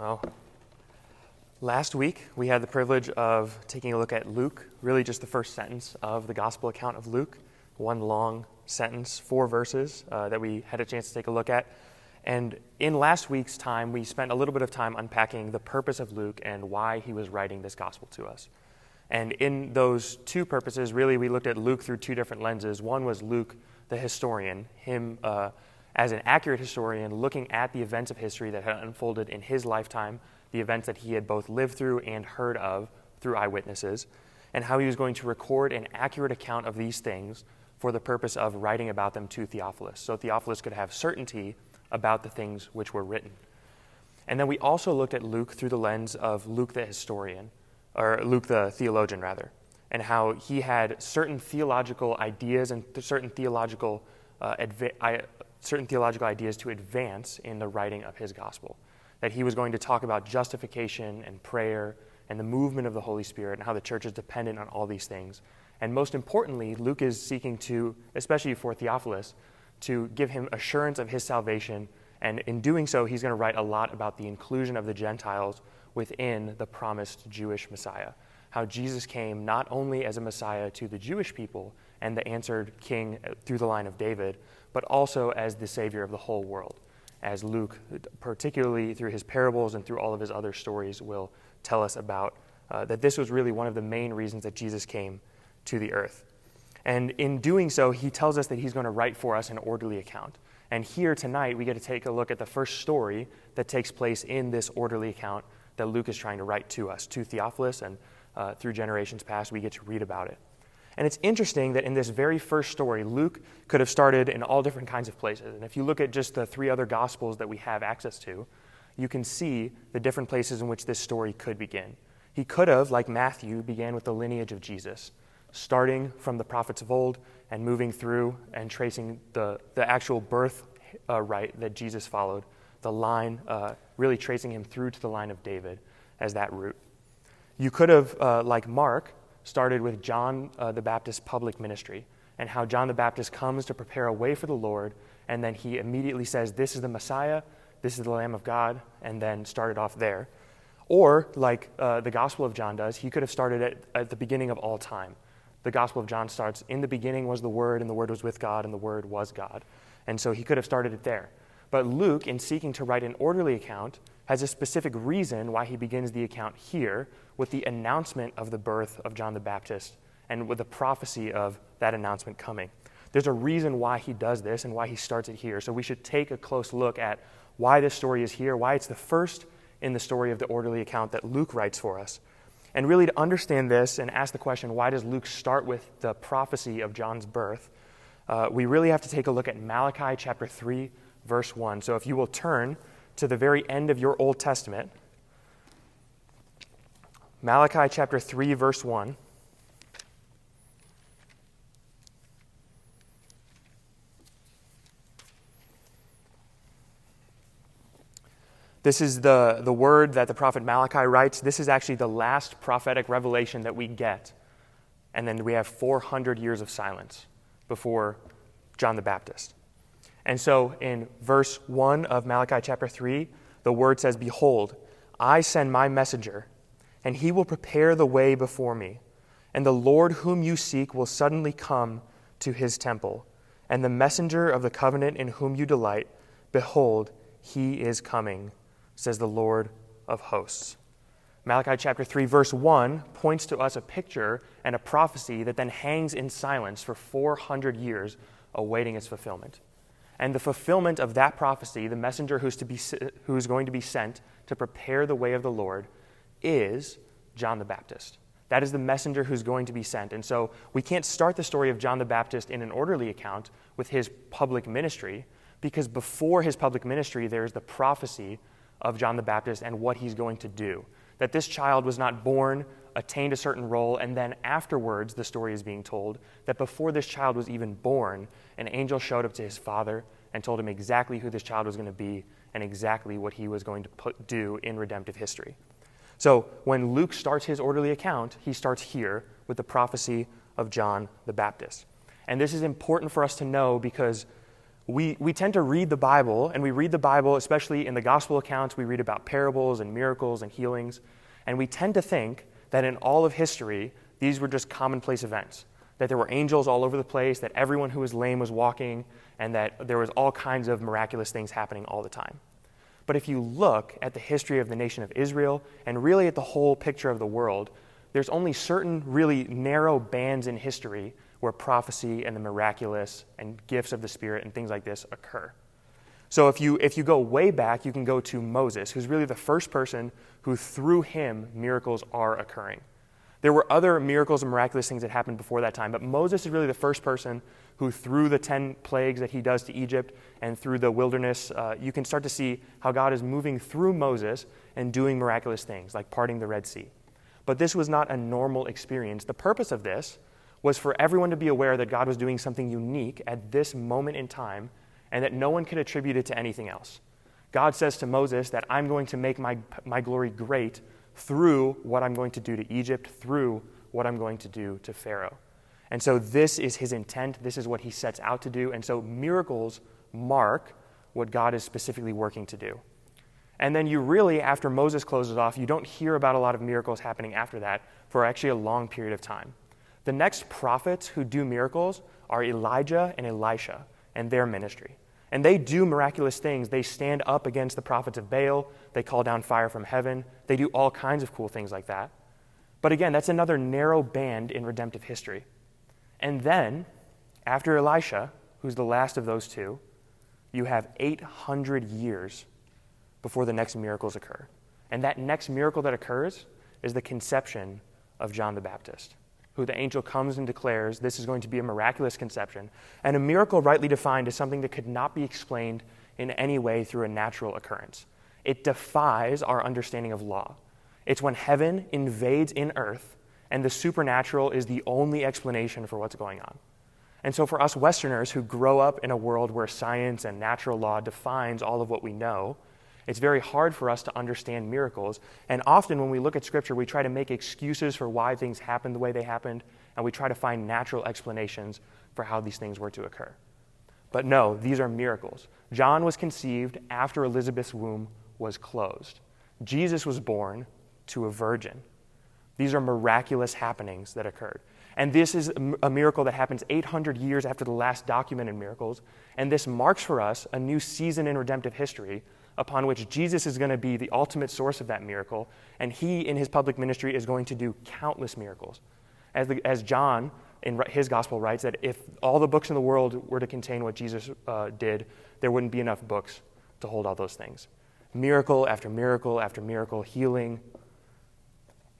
Well, last week we had the privilege of taking a look at Luke, really just the first sentence of the gospel account of Luke, one long sentence, four verses uh, that we had a chance to take a look at. And in last week's time, we spent a little bit of time unpacking the purpose of Luke and why he was writing this gospel to us. And in those two purposes, really, we looked at Luke through two different lenses. One was Luke, the historian, him uh, as an accurate historian, looking at the events of history that had unfolded in his lifetime, the events that he had both lived through and heard of through eyewitnesses, and how he was going to record an accurate account of these things for the purpose of writing about them to Theophilus, so Theophilus could have certainty about the things which were written. And then we also looked at Luke through the lens of Luke the historian, or Luke the theologian, rather, and how he had certain theological ideas and certain theological uh, certain theological ideas to advance in the writing of his gospel. That he was going to talk about justification and prayer and the movement of the Holy Spirit and how the church is dependent on all these things. And most importantly, Luke is seeking to, especially for Theophilus, to give him assurance of his salvation. And in doing so, he's going to write a lot about the inclusion of the Gentiles within the promised Jewish Messiah. How Jesus came not only as a Messiah to the Jewish people and the answered king through the line of David, but also as the Savior of the whole world, as Luke, particularly through his parables and through all of his other stories, will tell us about. Uh, that this was really one of the main reasons that Jesus came to the earth. And in doing so, he tells us that he's going to write for us an orderly account. And here tonight, we get to take a look at the first story that takes place in this orderly account that Luke is trying to write to us, to Theophilus, and uh, through generations past, we get to read about it. And it's interesting that in this very first story, Luke could have started in all different kinds of places. And if you look at just the three other gospels that we have access to, you can see the different places in which this story could begin. He could have, like Matthew, began with the lineage of Jesus, starting from the prophets of old and moving through and tracing the, the actual birth uh, right that Jesus followed, the line, uh, really tracing him through to the line of David as that route. You could have, uh, like Mark, started with John uh, the Baptist's public ministry and how John the Baptist comes to prepare a way for the Lord, and then he immediately says, This is the Messiah, this is the Lamb of God, and then started off there. Or, like uh, the Gospel of John does, he could have started at, at the beginning of all time. The Gospel of John starts, In the beginning was the Word, and the Word was with God, and the Word was God. And so he could have started it there. But Luke, in seeking to write an orderly account, has a specific reason why he begins the account here with the announcement of the birth of John the Baptist and with the prophecy of that announcement coming. There's a reason why he does this and why he starts it here. So we should take a close look at why this story is here, why it's the first in the story of the orderly account that Luke writes for us. And really, to understand this and ask the question, why does Luke start with the prophecy of John's birth? Uh, we really have to take a look at Malachi chapter 3, verse 1. So if you will turn to the very end of your Old Testament, Malachi chapter 3, verse 1. This is the, the word that the prophet Malachi writes. This is actually the last prophetic revelation that we get. And then we have 400 years of silence before John the Baptist. And so in verse 1 of Malachi chapter 3, the word says, Behold, I send my messenger, and he will prepare the way before me. And the Lord whom you seek will suddenly come to his temple. And the messenger of the covenant in whom you delight, behold, he is coming, says the Lord of hosts. Malachi chapter 3, verse 1 points to us a picture and a prophecy that then hangs in silence for 400 years, awaiting its fulfillment. And the fulfillment of that prophecy, the messenger who's, to be, who's going to be sent to prepare the way of the Lord, is John the Baptist. That is the messenger who's going to be sent. And so we can't start the story of John the Baptist in an orderly account with his public ministry, because before his public ministry, there's the prophecy of John the Baptist and what he's going to do. That this child was not born, attained a certain role, and then afterwards, the story is being told that before this child was even born, an angel showed up to his father and told him exactly who this child was going to be and exactly what he was going to put, do in redemptive history. So when Luke starts his orderly account, he starts here with the prophecy of John the Baptist. And this is important for us to know because we, we tend to read the Bible, and we read the Bible, especially in the gospel accounts, we read about parables and miracles and healings, and we tend to think that in all of history, these were just commonplace events. That there were angels all over the place, that everyone who was lame was walking, and that there was all kinds of miraculous things happening all the time. But if you look at the history of the nation of Israel and really at the whole picture of the world, there's only certain really narrow bands in history where prophecy and the miraculous and gifts of the Spirit and things like this occur. So if you, if you go way back, you can go to Moses, who's really the first person who, through him, miracles are occurring. There were other miracles and miraculous things that happened before that time, but Moses is really the first person who, through the 10 plagues that he does to Egypt and through the wilderness, uh, you can start to see how God is moving through Moses and doing miraculous things, like parting the Red Sea. But this was not a normal experience. The purpose of this was for everyone to be aware that God was doing something unique at this moment in time and that no one could attribute it to anything else. God says to Moses that I'm going to make my, my glory great through what I'm going to do to Egypt, through what I'm going to do to Pharaoh. And so this is his intent. This is what he sets out to do. And so miracles mark what God is specifically working to do. And then you really, after Moses closes off, you don't hear about a lot of miracles happening after that for actually a long period of time. The next prophets who do miracles are Elijah and Elisha and their ministry. And they do miraculous things. They stand up against the prophets of Baal, they call down fire from heaven, they do all kinds of cool things like that. But again, that's another narrow band in redemptive history. And then, after Elisha, who's the last of those two, you have 800 years before the next miracles occur. And that next miracle that occurs is the conception of John the Baptist who the angel comes and declares this is going to be a miraculous conception. And a miracle, rightly defined, is something that could not be explained in any way through a natural occurrence. It defies our understanding of law. It's when heaven invades in earth, and the supernatural is the only explanation for what's going on. And so, for us Westerners who grow up in a world where science and natural law defines all of what we know, it's very hard for us to understand miracles. And often when we look at Scripture, we try to make excuses for why things happened the way they happened, and we try to find natural explanations for how these things were to occur. But no, these are miracles. John was conceived after Elizabeth's womb was closed. Jesus was born to a virgin. These are miraculous happenings that occurred. And this is a miracle that happens 800 years after the last documented miracles. And this marks for us a new season in redemptive history upon which Jesus is going to be the ultimate source of that miracle, and he, in his public ministry, is going to do countless miracles. As, the, as John, in his gospel, writes, that if all the books in the world were to contain what Jesus uh, did, there wouldn't be enough books to hold all those things. Miracle after miracle after miracle, healing.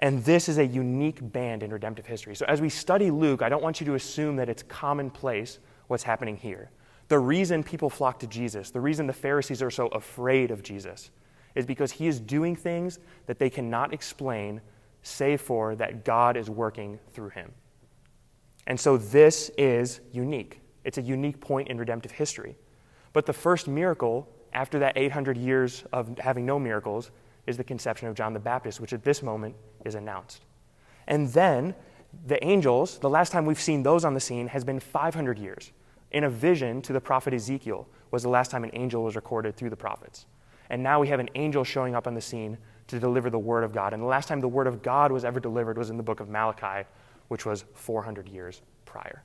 And this is a unique band in redemptive history. So, as we study Luke, I don't want you to assume that it's commonplace what's happening here. The reason people flock to Jesus, the reason the Pharisees are so afraid of Jesus, is because he is doing things that they cannot explain, save for that God is working through him. And so this is unique. It's a unique point in redemptive history. But the first miracle, after that 800 years of having no miracles, is the conception of John the Baptist, which at this moment is announced. And then the angels, the last time we've seen those on the scene has been 500 years in a vision to the prophet Ezekiel was the last time an angel was recorded through the prophets. And now we have an angel showing up on the scene to deliver the word of God. And the last time the word of God was ever delivered was in the book of Malachi, which was 400 years prior.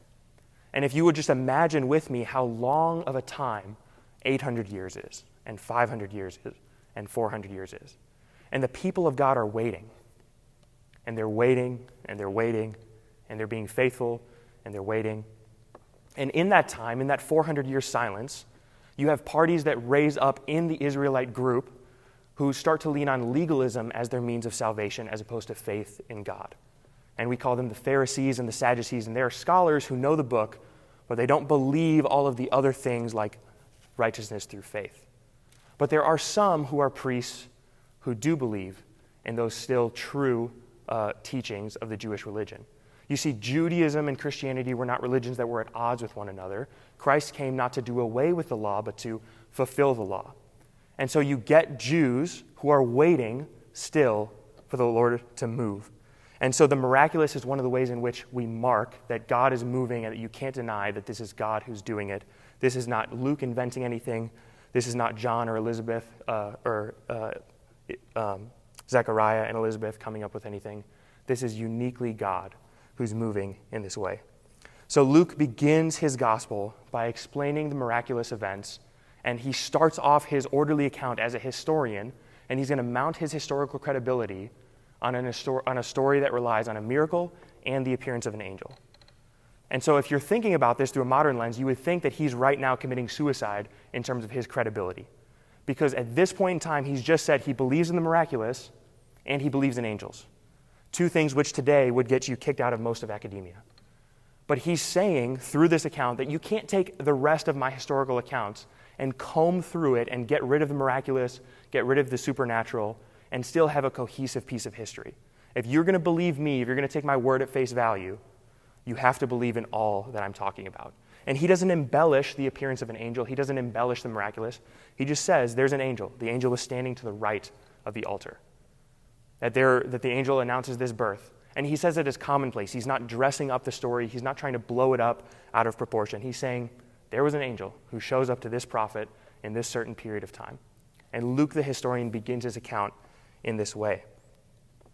And if you would just imagine with me how long of a time 800 years is, and 500 years is, and 400 years is. And the people of God are waiting. And they're waiting, and they're waiting, and they're being faithful, and they're waiting, and in that time, in that 400 year silence, you have parties that raise up in the Israelite group who start to lean on legalism as their means of salvation as opposed to faith in God. And we call them the Pharisees and the Sadducees, and they are scholars who know the book, but they don't believe all of the other things like righteousness through faith. But there are some who are priests who do believe in those still true uh, teachings of the Jewish religion. You see, Judaism and Christianity were not religions that were at odds with one another. Christ came not to do away with the law, but to fulfill the law. And so you get Jews who are waiting still for the Lord to move. And so the miraculous is one of the ways in which we mark that God is moving and that you can't deny that this is God who's doing it. This is not Luke inventing anything. This is not John or Elizabeth uh, or uh, um, Zechariah and Elizabeth coming up with anything. This is uniquely God who's moving in this way. So Luke begins his gospel by explaining the miraculous events, and he starts off his orderly account as a historian, and he's going to mount his historical credibility on, an, on a story that relies on a miracle and the appearance of an angel. And so, if you're thinking about this through a modern lens, you would think that he's right now committing suicide in terms of his credibility. Because at this point in time, he's just said he believes in the miraculous and he believes in angels. Two things which today would get you kicked out of most of academia. But he's saying through this account that you can't take the rest of my historical accounts and comb through it and get rid of the miraculous, get rid of the supernatural, and still have a cohesive piece of history. If you're going to believe me, if you're going to take my word at face value, you have to believe in all that I'm talking about. And he doesn't embellish the appearance of an angel, he doesn't embellish the miraculous. He just says, There's an angel. The angel is standing to the right of the altar. That, there, that the angel announces this birth. And he says it as commonplace. He's not dressing up the story, he's not trying to blow it up out of proportion. He's saying, There was an angel who shows up to this prophet in this certain period of time. And Luke the historian begins his account in this way.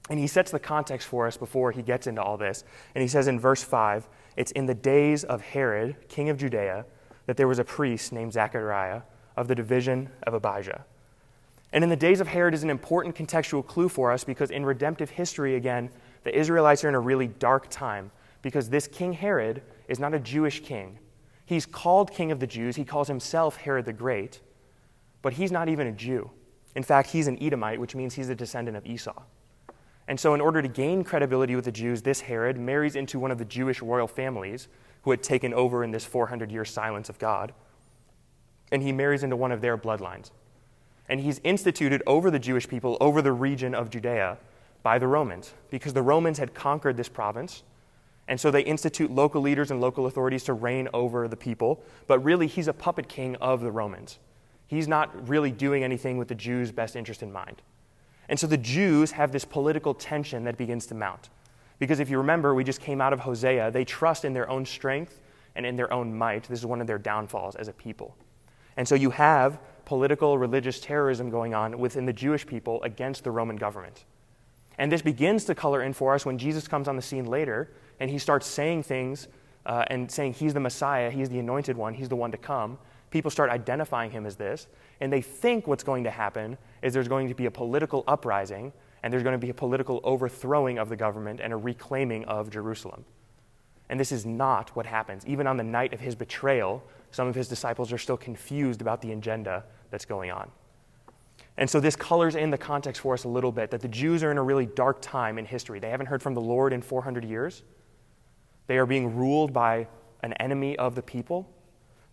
And he sets the context for us before he gets into all this. And he says in verse 5 it's in the days of Herod, king of Judea, that there was a priest named Zechariah of the division of Abijah. And in the days of Herod is an important contextual clue for us because in redemptive history, again, the Israelites are in a really dark time because this King Herod is not a Jewish king. He's called king of the Jews, he calls himself Herod the Great, but he's not even a Jew. In fact, he's an Edomite, which means he's a descendant of Esau. And so, in order to gain credibility with the Jews, this Herod marries into one of the Jewish royal families who had taken over in this 400 year silence of God. And he marries into one of their bloodlines. And he's instituted over the Jewish people, over the region of Judea, by the Romans, because the Romans had conquered this province. And so they institute local leaders and local authorities to reign over the people. But really, he's a puppet king of the Romans. He's not really doing anything with the Jews' best interest in mind. And so the Jews have this political tension that begins to mount. Because if you remember, we just came out of Hosea, they trust in their own strength and in their own might. This is one of their downfalls as a people. And so you have political, religious terrorism going on within the Jewish people against the Roman government. And this begins to color in for us when Jesus comes on the scene later and he starts saying things uh, and saying he's the Messiah, he's the anointed one, he's the one to come. People start identifying him as this, and they think what's going to happen is there's going to be a political uprising and there's going to be a political overthrowing of the government and a reclaiming of Jerusalem. And this is not what happens. Even on the night of his betrayal, some of his disciples are still confused about the agenda that's going on. And so this colors in the context for us a little bit that the Jews are in a really dark time in history. They haven't heard from the Lord in 400 years. They are being ruled by an enemy of the people.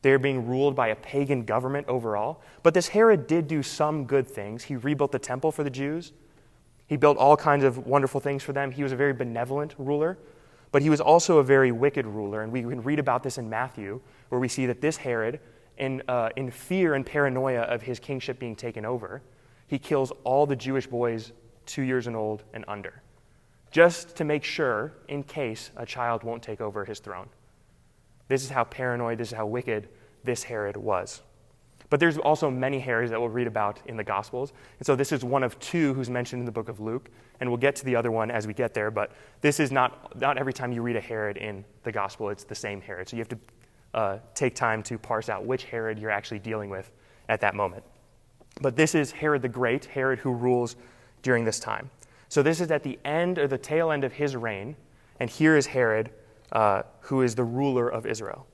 They are being ruled by a pagan government overall. But this Herod did do some good things. He rebuilt the temple for the Jews, he built all kinds of wonderful things for them. He was a very benevolent ruler, but he was also a very wicked ruler. And we can read about this in Matthew, where we see that this Herod, in, uh, in fear and paranoia of his kingship being taken over, he kills all the Jewish boys two years and old and under, just to make sure, in case a child won't take over his throne. This is how paranoid, this is how wicked this Herod was. But there's also many Herods that we'll read about in the Gospels. And so this is one of two who's mentioned in the book of Luke. And we'll get to the other one as we get there. But this is not, not every time you read a Herod in the Gospel, it's the same Herod. So you have to uh, take time to parse out which Herod you're actually dealing with at that moment. But this is Herod the Great, Herod who rules during this time. So this is at the end or the tail end of his reign. And here is Herod uh, who is the ruler of Israel.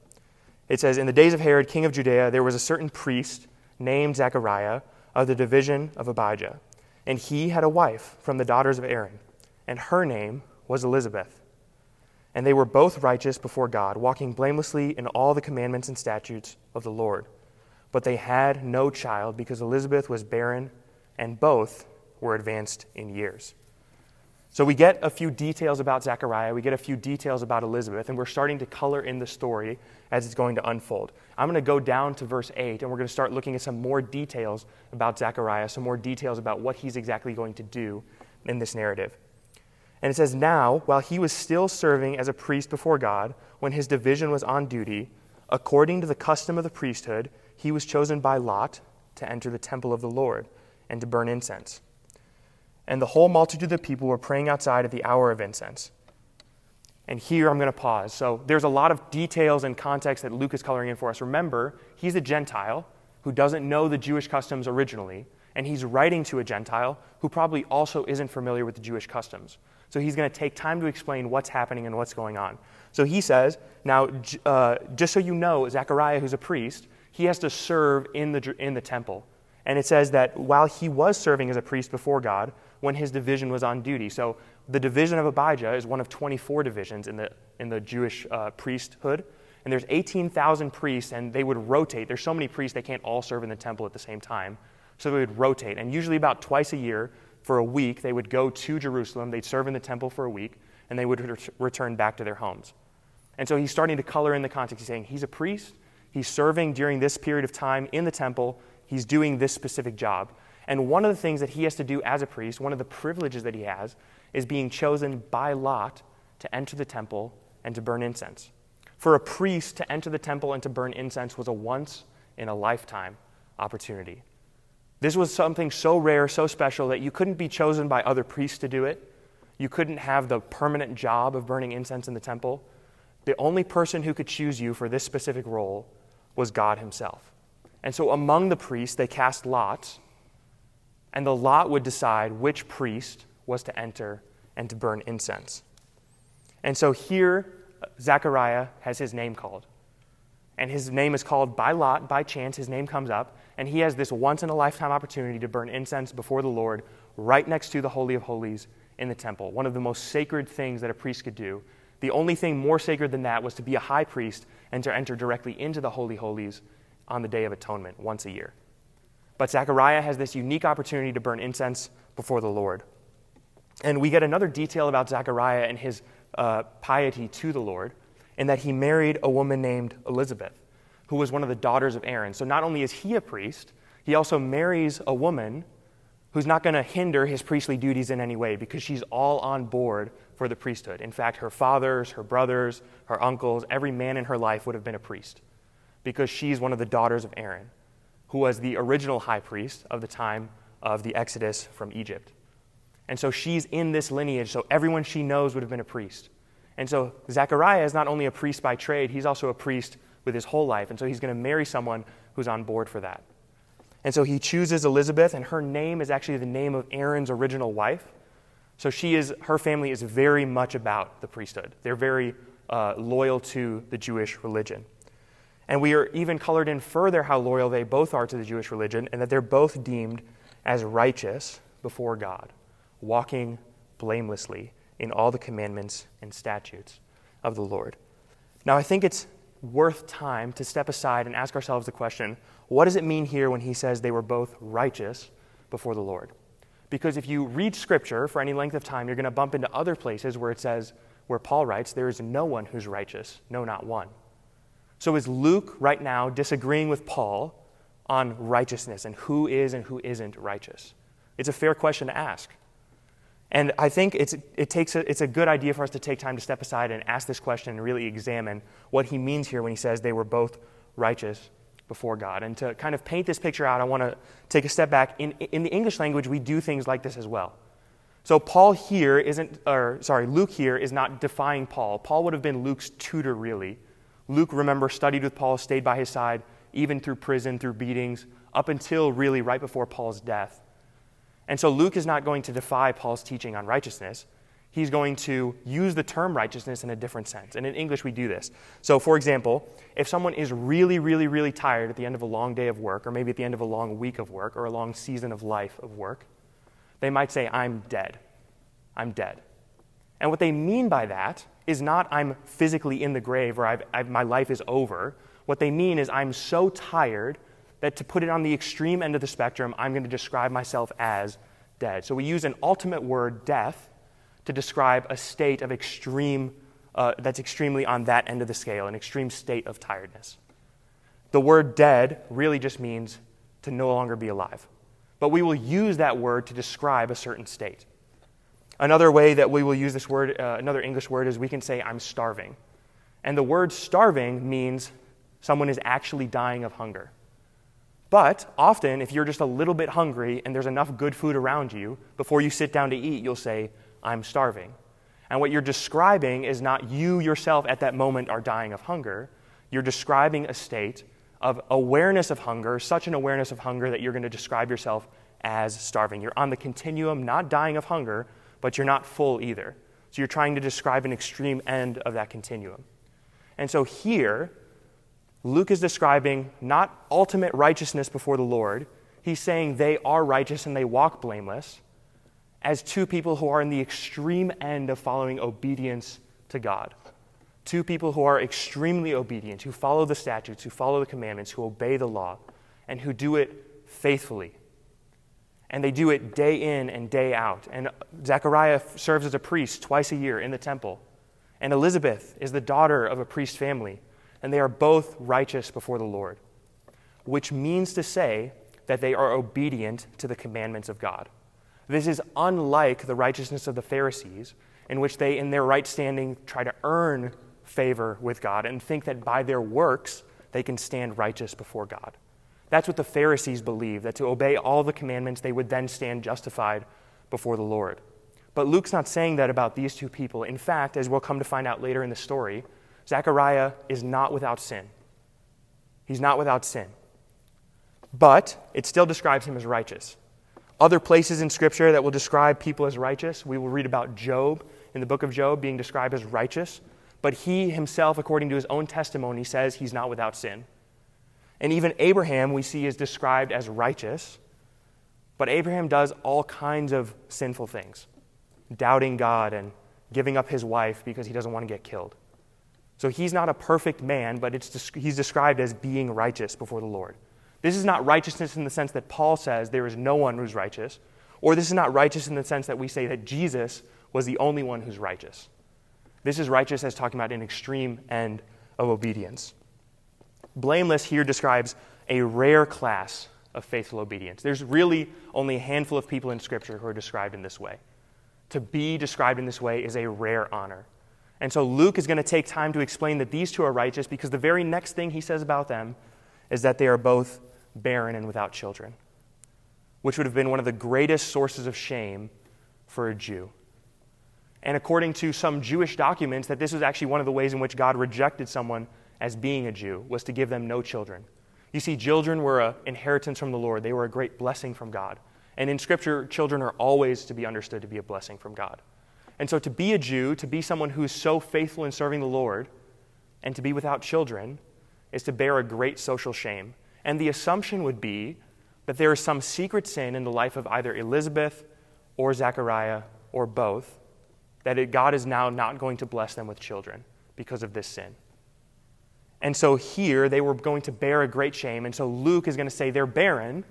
It says, In the days of Herod, king of Judea, there was a certain priest named Zechariah of the division of Abijah. And he had a wife from the daughters of Aaron, and her name was Elizabeth. And they were both righteous before God, walking blamelessly in all the commandments and statutes of the Lord. But they had no child because Elizabeth was barren, and both were advanced in years. So we get a few details about Zechariah, we get a few details about Elizabeth, and we're starting to color in the story as it's going to unfold. I'm going to go down to verse 8, and we're going to start looking at some more details about Zechariah, some more details about what he's exactly going to do in this narrative. And it says, Now, while he was still serving as a priest before God, when his division was on duty, according to the custom of the priesthood, he was chosen by Lot to enter the temple of the Lord and to burn incense. And the whole multitude of the people were praying outside at the hour of incense. And here I'm going to pause. So there's a lot of details and context that Luke is coloring in for us. Remember, he's a Gentile who doesn't know the Jewish customs originally, and he's writing to a Gentile who probably also isn't familiar with the Jewish customs. So he's going to take time to explain what's happening and what's going on. So he says, Now, uh, just so you know, Zechariah, who's a priest, he has to serve in the, in the temple. And it says that while he was serving as a priest before God, when his division was on duty. So the division of Abijah is one of 24 divisions in the, in the Jewish uh, priesthood. And there's 18,000 priests, and they would rotate. There's so many priests, they can't all serve in the temple at the same time. So they would rotate. And usually, about twice a year, for a week, they would go to Jerusalem. They'd serve in the temple for a week, and they would ret- return back to their homes. And so he's starting to color in the context. He's saying he's a priest. He's serving during this period of time in the temple. He's doing this specific job. And one of the things that he has to do as a priest, one of the privileges that he has, is being chosen by lot to enter the temple and to burn incense. For a priest to enter the temple and to burn incense was a once in a lifetime opportunity. This was something so rare, so special, that you couldn't be chosen by other priests to do it. You couldn't have the permanent job of burning incense in the temple. The only person who could choose you for this specific role was God Himself. And so among the priests, they cast lots and the lot would decide which priest was to enter and to burn incense. And so here, Zechariah has his name called. And his name is called by lot, by chance, his name comes up, and he has this once in a lifetime opportunity to burn incense before the Lord right next to the Holy of Holies in the temple, one of the most sacred things that a priest could do. The only thing more sacred than that was to be a high priest and to enter directly into the Holy Holies on the Day of Atonement once a year. But Zechariah has this unique opportunity to burn incense before the Lord. And we get another detail about Zechariah and his uh, piety to the Lord in that he married a woman named Elizabeth, who was one of the daughters of Aaron. So not only is he a priest, he also marries a woman who's not going to hinder his priestly duties in any way because she's all on board for the priesthood. In fact, her fathers, her brothers, her uncles, every man in her life would have been a priest because she's one of the daughters of Aaron who was the original high priest of the time of the Exodus from Egypt. And so she's in this lineage, so everyone she knows would have been a priest. And so Zechariah is not only a priest by trade, he's also a priest with his whole life. And so he's going to marry someone who's on board for that. And so he chooses Elizabeth, and her name is actually the name of Aaron's original wife. So she is, her family is very much about the priesthood. They're very uh, loyal to the Jewish religion. And we are even colored in further how loyal they both are to the Jewish religion and that they're both deemed as righteous before God, walking blamelessly in all the commandments and statutes of the Lord. Now, I think it's worth time to step aside and ask ourselves the question what does it mean here when he says they were both righteous before the Lord? Because if you read Scripture for any length of time, you're going to bump into other places where it says, where Paul writes, there is no one who's righteous, no, not one. So is Luke right now disagreeing with Paul on righteousness and who is and who isn't righteous? It's a fair question to ask. And I think it's, it takes a, it's a good idea for us to take time to step aside and ask this question and really examine what he means here when he says they were both righteous before God. And to kind of paint this picture out, I want to take a step back. In, in the English language, we do things like this as well. So Paul here isn't, or sorry, Luke here is not defying Paul. Paul would have been Luke's tutor, really, Luke, remember, studied with Paul, stayed by his side, even through prison, through beatings, up until really right before Paul's death. And so Luke is not going to defy Paul's teaching on righteousness. He's going to use the term righteousness in a different sense. And in English, we do this. So, for example, if someone is really, really, really tired at the end of a long day of work, or maybe at the end of a long week of work, or a long season of life of work, they might say, I'm dead. I'm dead. And what they mean by that is not I'm physically in the grave or I've, I've, my life is over. What they mean is I'm so tired that to put it on the extreme end of the spectrum, I'm going to describe myself as dead. So we use an ultimate word, death, to describe a state of extreme, uh, that's extremely on that end of the scale, an extreme state of tiredness. The word dead really just means to no longer be alive. But we will use that word to describe a certain state. Another way that we will use this word, uh, another English word, is we can say, I'm starving. And the word starving means someone is actually dying of hunger. But often, if you're just a little bit hungry and there's enough good food around you, before you sit down to eat, you'll say, I'm starving. And what you're describing is not you yourself at that moment are dying of hunger. You're describing a state of awareness of hunger, such an awareness of hunger that you're going to describe yourself as starving. You're on the continuum, not dying of hunger, but you're not full either. So you're trying to describe an extreme end of that continuum. And so here, Luke is describing not ultimate righteousness before the Lord. He's saying they are righteous and they walk blameless as two people who are in the extreme end of following obedience to God. Two people who are extremely obedient, who follow the statutes, who follow the commandments, who obey the law, and who do it faithfully. And they do it day in and day out. And Zechariah serves as a priest twice a year in the temple. And Elizabeth is the daughter of a priest family and they are both righteous before the Lord, which means to say that they are obedient to the commandments of God. This is unlike the righteousness of the Pharisees, in which they, in their right standing, try to earn favor with God and think that by their works they can stand righteous before God. That's what the Pharisees believe, that to obey all the commandments they would then stand justified before the Lord. But Luke's not saying that about these two people. In fact, as we'll come to find out later in the story, Zechariah is not without sin. He's not without sin. But it still describes him as righteous. Other places in Scripture that will describe people as righteous, we will read about Job in the book of Job being described as righteous. But he himself, according to his own testimony, says he's not without sin. And even Abraham, we see, is described as righteous. But Abraham does all kinds of sinful things, doubting God and giving up his wife because he doesn't want to get killed. So he's not a perfect man, but he's described as being righteous before the Lord. This is not righteousness in the sense that Paul says there is no one who's righteous, or this is not righteous in the sense that we say that Jesus was the only one who's righteous. This is righteous as talking about an extreme end of obedience. Blameless here describes a rare class of faithful obedience. There's really only a handful of people in Scripture who are described in this way. To be described in this way is a rare honor. And so Luke is going to take time to explain that these two are righteous because the very next thing he says about them is that they are both barren and without children, which would have been one of the greatest sources of shame for a Jew. And according to some Jewish documents, that this was actually one of the ways in which God rejected someone as being a Jew, was to give them no children. You see, children were an inheritance from the Lord, they were a great blessing from God. And in Scripture, children are always to be understood to be a blessing from God. And so, to be a Jew, to be someone who's so faithful in serving the Lord, and to be without children, is to bear a great social shame. And the assumption would be that there is some secret sin in the life of either Elizabeth or Zechariah or both, that it, God is now not going to bless them with children because of this sin. And so here they were going to bear a great shame. And so Luke is going to say they're barren,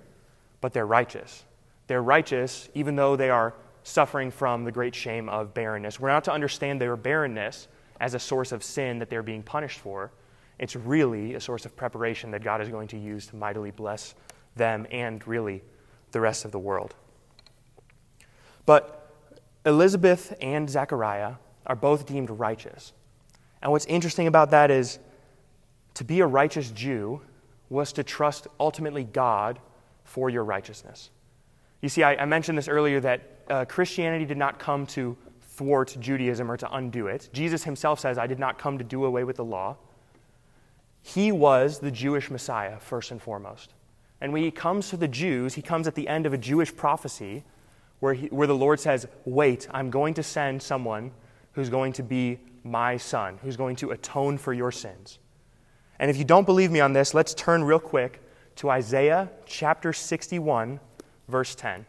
but they're righteous. They're righteous even though they are suffering from the great shame of barrenness. We're not to understand their barrenness as a source of sin that they're being punished for. It's really a source of preparation that God is going to use to mightily bless them and really the rest of the world. But Elizabeth and Zechariah are both deemed righteous. And what's interesting about that is to be a righteous Jew was to trust ultimately God for your righteousness. You see, I, I mentioned this earlier that uh, Christianity did not come to thwart Judaism or to undo it. Jesus himself says, I did not come to do away with the law. He was the Jewish Messiah, first and foremost. And when he comes to the Jews, he comes at the end of a Jewish prophecy where, he, where the Lord says, Wait, I'm going to send someone who's going to be my son, who's going to atone for your sins. And if you don't believe me on this, let's turn real quick to Isaiah chapter 61, verse 10.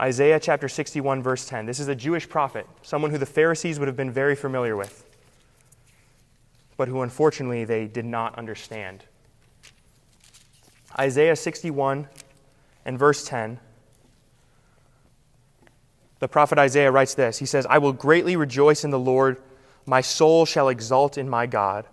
Isaiah chapter 61, verse 10. This is a Jewish prophet, someone who the Pharisees would have been very familiar with, but who unfortunately they did not understand. Isaiah 61 and verse 10. The prophet Isaiah writes this He says, I will greatly rejoice in the Lord. My soul shall exult in my God,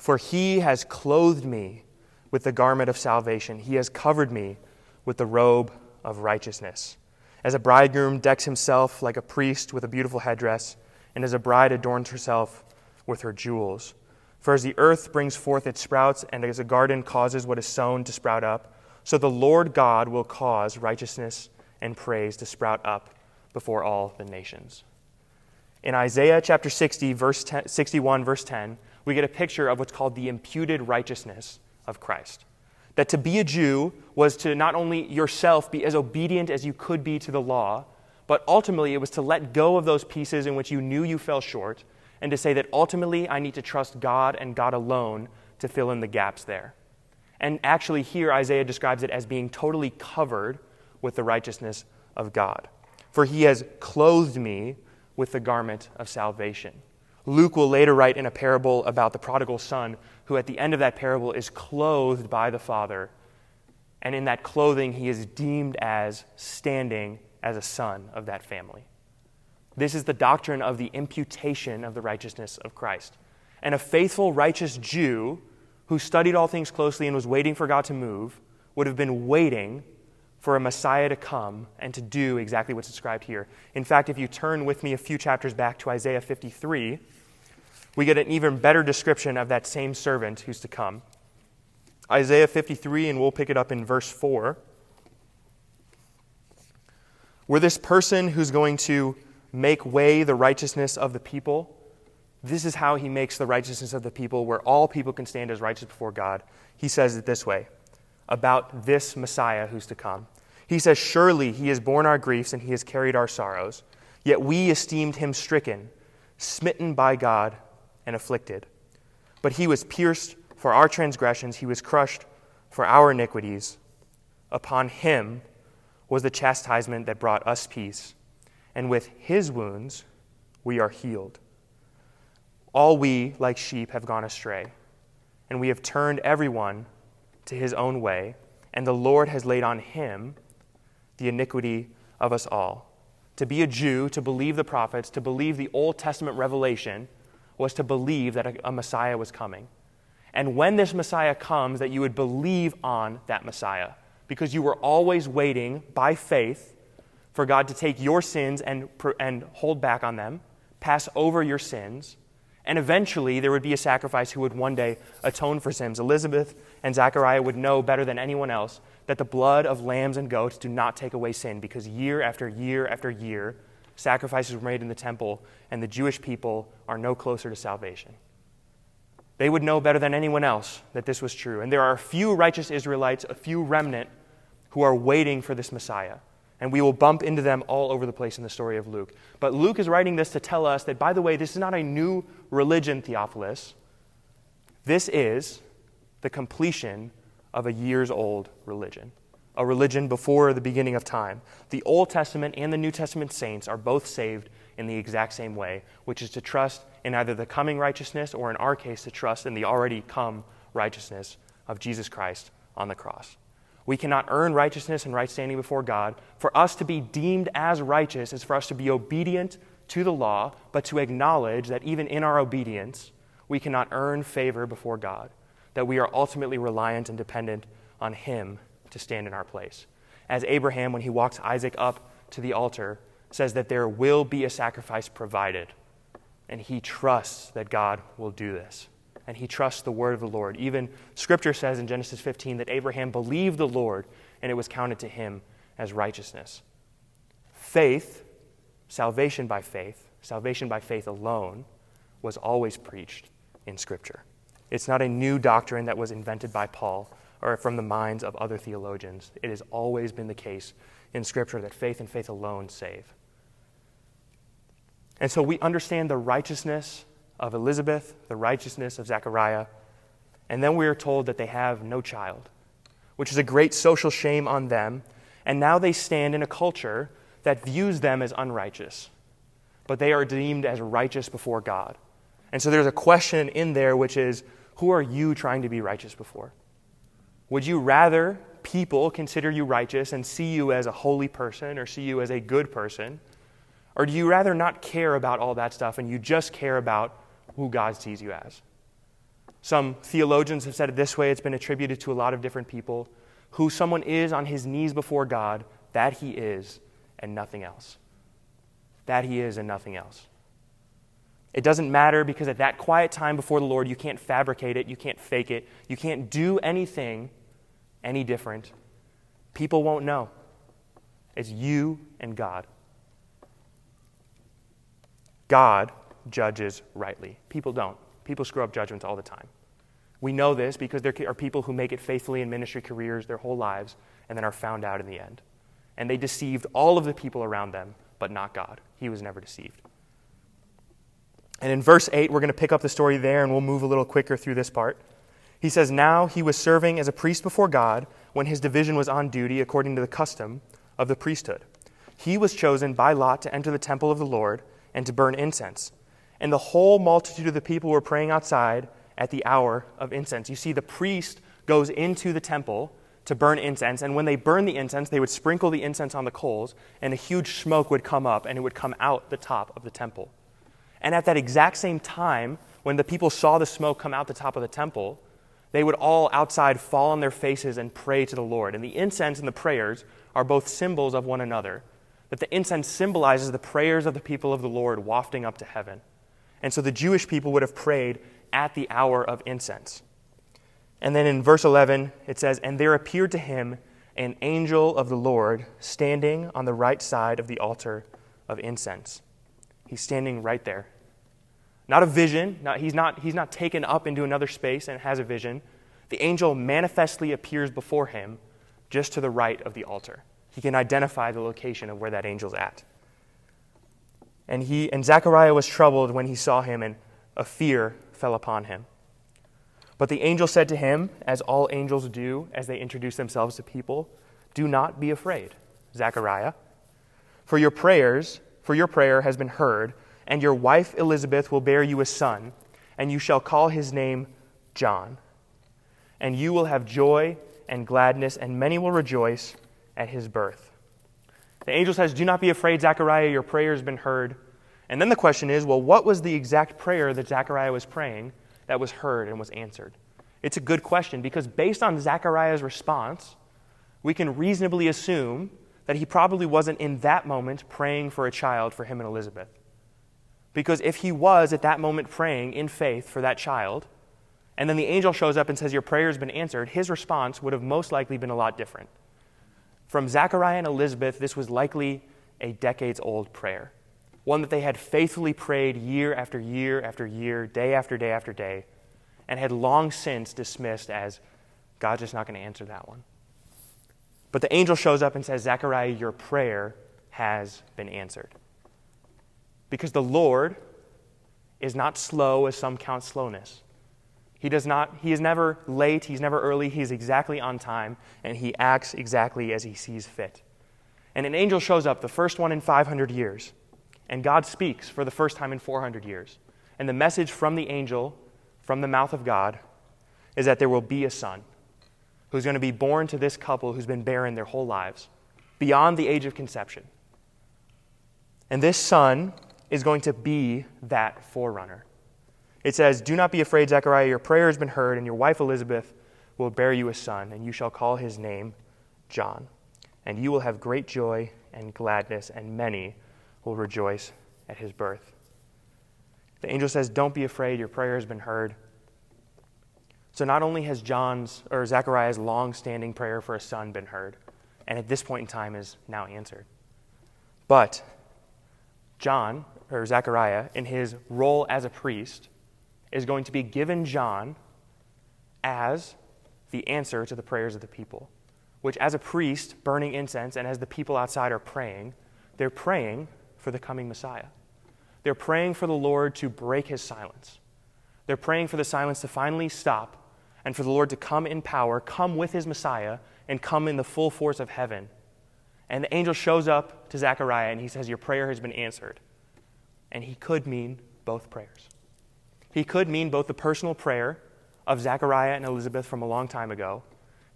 for he has clothed me with the garment of salvation. He has covered me with the robe of righteousness. As a bridegroom decks himself like a priest with a beautiful headdress, and as a bride adorns herself with her jewels. For as the earth brings forth its sprouts, and as a garden causes what is sown to sprout up, so the Lord God will cause righteousness and praise to sprout up before all the nations. In Isaiah chapter 60, verse 10, 61, verse 10, we get a picture of what's called the imputed righteousness of Christ. That to be a Jew was to not only yourself be as obedient as you could be to the law, but ultimately it was to let go of those pieces in which you knew you fell short and to say that ultimately I need to trust God and God alone to fill in the gaps there. And actually, here Isaiah describes it as being totally covered with the righteousness of God. For he has clothed me with the garment of salvation. Luke will later write in a parable about the prodigal son, who at the end of that parable is clothed by the Father. And in that clothing, he is deemed as standing as a son of that family. This is the doctrine of the imputation of the righteousness of Christ. And a faithful, righteous Jew who studied all things closely and was waiting for God to move would have been waiting for a Messiah to come and to do exactly what's described here. In fact, if you turn with me a few chapters back to Isaiah 53, we get an even better description of that same servant who's to come. Isaiah 53, and we'll pick it up in verse 4. Where this person who's going to make way the righteousness of the people. This is how he makes the righteousness of the people, where all people can stand as righteous before God. He says it this way about this Messiah who's to come. He says, Surely he has borne our griefs and he has carried our sorrows. Yet we esteemed him stricken, smitten by God, and afflicted. But he was pierced for our transgressions, he was crushed for our iniquities. Upon him was the chastisement that brought us peace and with his wounds we are healed. All we, like sheep, have gone astray, and we have turned everyone to his own way, and the Lord has laid on him the iniquity of us all. To be a Jew, to believe the prophets, to believe the Old Testament revelation, was to believe that a, a Messiah was coming. And when this Messiah comes, that you would believe on that Messiah, because you were always waiting by faith for God to take your sins and, and hold back on them, pass over your sins, and eventually there would be a sacrifice who would one day atone for sins. Elizabeth and Zechariah would know better than anyone else that the blood of lambs and goats do not take away sin because year after year after year, sacrifices were made in the temple, and the Jewish people are no closer to salvation. They would know better than anyone else that this was true. And there are a few righteous Israelites, a few remnant, who are waiting for this Messiah and we will bump into them all over the place in the story of Luke. But Luke is writing this to tell us that, by the way, this is not a new religion, Theophilus. This is the completion of a years old religion, a religion before the beginning of time. The Old Testament and the New Testament saints are both saved in the exact same way, which is to trust in either the coming righteousness or, in our case, to trust in the already come righteousness of Jesus Christ on the cross. We cannot earn righteousness and right standing before God. For us to be deemed as righteous is for us to be obedient to the law, but to acknowledge that even in our obedience, we cannot earn favor before God, that we are ultimately reliant and dependent on Him to stand in our place. As Abraham, when he walks Isaac up to the altar, says that there will be a sacrifice provided, and he trusts that God will do this and he trusts the word of the Lord. Even scripture says in Genesis 15 that Abraham believed the Lord and it was counted to him as righteousness. Faith, salvation by faith, salvation by faith alone, was always preached in scripture. It's not a new doctrine that was invented by Paul or from the minds of other theologians. It has always been the case in scripture that faith and faith alone save. And so we understand the righteousness of Elizabeth, the righteousness of Zechariah, and then we are told that they have no child, which is a great social shame on them. And now they stand in a culture that views them as unrighteous, but they are deemed as righteous before God. And so there's a question in there which is who are you trying to be righteous before? Would you rather people consider you righteous and see you as a holy person or see you as a good person? Or do you rather not care about all that stuff and you just care about who God sees you as. Some theologians have said it this way, it's been attributed to a lot of different people. Who someone is on his knees before God, that he is, and nothing else. That he is, and nothing else. It doesn't matter because at that quiet time before the Lord, you can't fabricate it, you can't fake it, you can't do anything any different. People won't know. It's you and God. God judges rightly. People don't. People screw up judgments all the time. We know this because there are people who make it faithfully in ministry careers their whole lives and then are found out in the end. And they deceived all of the people around them, but not God. He was never deceived. And in verse 8, we're going to pick up the story there and we'll move a little quicker through this part. He says, Now he was serving as a priest before God when his division was on duty according to the custom of the priesthood. He was chosen by lot to enter the temple of the Lord and to burn incense. And the whole multitude of the people were praying outside at the hour of incense. You see, the priest goes into the temple to burn incense, and when they burn the incense, they would sprinkle the incense on the coals, and a huge smoke would come up, and it would come out the top of the temple. And at that exact same time, when the people saw the smoke come out the top of the temple, they would all outside fall on their faces and pray to the Lord. And the incense and the prayers are both symbols of one another. That the incense symbolizes the prayers of the people of the Lord wafting up to heaven. And so the Jewish people would have prayed at the hour of incense. And then in verse 11, it says, And there appeared to him an angel of the Lord standing on the right side of the altar of incense. He's standing right there. Not a vision. Not, he's, not, he's not taken up into another space and has a vision. The angel manifestly appears before him just to the right of the altar. He can identify the location of where that angel's at. And, he, and Zechariah was troubled when he saw him, and a fear fell upon him. But the angel said to him, as all angels do as they introduce themselves to people, Do not be afraid, Zechariah, for your prayers for your prayer has been heard, and your wife Elizabeth will bear you a son, and you shall call his name John. And you will have joy and gladness, and many will rejoice at his birth. The angel says, Do not be afraid, Zechariah, your prayer has been heard. And then the question is, well, what was the exact prayer that Zechariah was praying that was heard and was answered? It's a good question because based on Zechariah's response, we can reasonably assume that he probably wasn't in that moment praying for a child for him and Elizabeth. Because if he was at that moment praying in faith for that child, and then the angel shows up and says, Your prayer has been answered, his response would have most likely been a lot different. From Zechariah and Elizabeth, this was likely a decades old prayer, one that they had faithfully prayed year after year after year, day after day after day, and had long since dismissed as God's just not going to answer that one. But the angel shows up and says, Zechariah, your prayer has been answered. Because the Lord is not slow as some count slowness. He does not, he is never late, he's never early, he's exactly on time, and he acts exactly as he sees fit. And an angel shows up, the first one in 500 years, and God speaks for the first time in 400 years. And the message from the angel, from the mouth of God, is that there will be a son who's going to be born to this couple who's been barren their whole lives, beyond the age of conception. And this son is going to be that forerunner. It says, Do not be afraid, Zechariah, your prayer has been heard, and your wife Elizabeth will bear you a son, and you shall call his name John. And you will have great joy and gladness, and many will rejoice at his birth. The angel says, Don't be afraid, your prayer has been heard. So not only has John's or Zechariah's long-standing prayer for a son been heard, and at this point in time is now answered, but John or Zechariah, in his role as a priest, is going to be given John as the answer to the prayers of the people. Which, as a priest burning incense and as the people outside are praying, they're praying for the coming Messiah. They're praying for the Lord to break his silence. They're praying for the silence to finally stop and for the Lord to come in power, come with his Messiah, and come in the full force of heaven. And the angel shows up to Zechariah and he says, Your prayer has been answered. And he could mean both prayers. He could mean both the personal prayer of Zechariah and Elizabeth from a long time ago,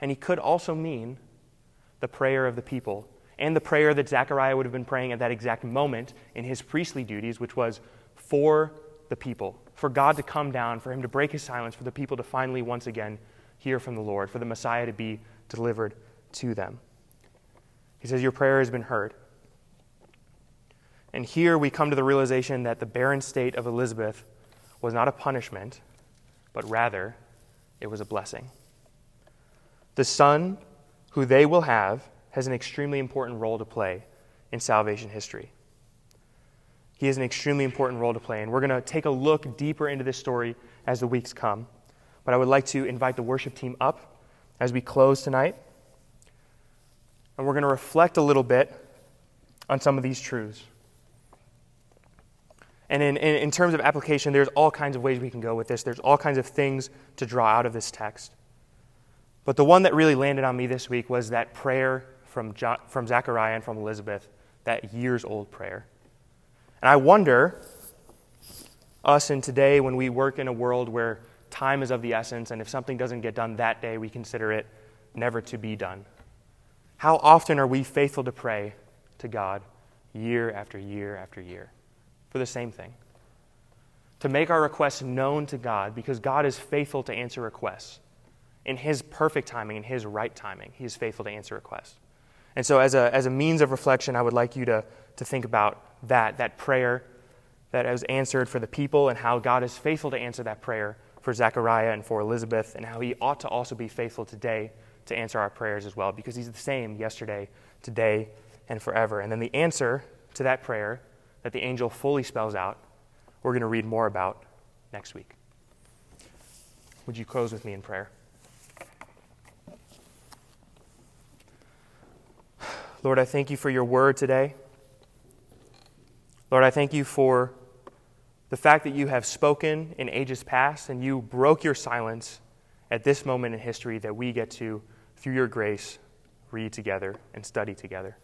and he could also mean the prayer of the people and the prayer that Zechariah would have been praying at that exact moment in his priestly duties, which was for the people, for God to come down, for him to break his silence, for the people to finally once again hear from the Lord, for the Messiah to be delivered to them. He says, Your prayer has been heard. And here we come to the realization that the barren state of Elizabeth was not a punishment, but rather it was a blessing. The son who they will have has an extremely important role to play in salvation history. He has an extremely important role to play, and we're going to take a look deeper into this story as the weeks come. But I would like to invite the worship team up as we close tonight. And we're going to reflect a little bit on some of these truths. And in, in, in, terms of application, there's all kinds of ways we can go with this. There's all kinds of things to draw out of this text. But the one that really landed on me this week was that prayer from, John, from Zechariah and from Elizabeth, that years old prayer. And I wonder, us in today, when we work in a world where time is of the essence, and if something doesn't get done that day, we consider it never to be done. How often are we faithful to pray to God year after year after year for the same thing? To make our requests known to God because God is faithful to answer requests. In His perfect timing, in His right timing, He is faithful to answer requests. And so, as a, as a means of reflection, I would like you to, to think about that, that prayer that was answered for the people, and how God is faithful to answer that prayer for Zechariah and for Elizabeth, and how He ought to also be faithful today to answer our prayers as well, because He's the same yesterday, today, and forever. And then the answer to that prayer that the angel fully spells out, we're going to read more about next week. Would you close with me in prayer? Lord, I thank you for your word today. Lord, I thank you for the fact that you have spoken in ages past and you broke your silence at this moment in history that we get to through your grace, read together and study together.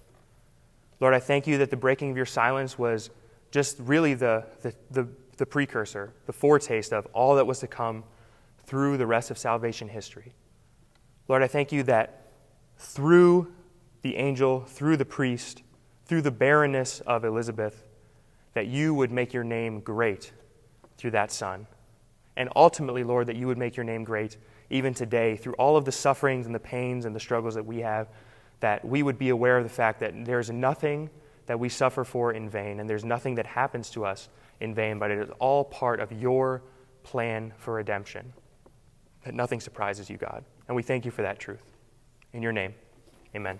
Lord, I thank you that the breaking of your silence was just really the, the, the, the, precursor, the foretaste of all that was to come through the rest of salvation history. Lord, I thank you that through the angel, through the priest, through the barrenness of Elizabeth, that you would make your name great through that son. And ultimately, Lord, that you would make your name great even today, through all of the sufferings and the pains and the struggles that we have, that we would be aware of the fact that there's nothing that we suffer for in vain, and there's nothing that happens to us in vain, but it is all part of your plan for redemption. That nothing surprises you, God. And we thank you for that truth. In your name, amen.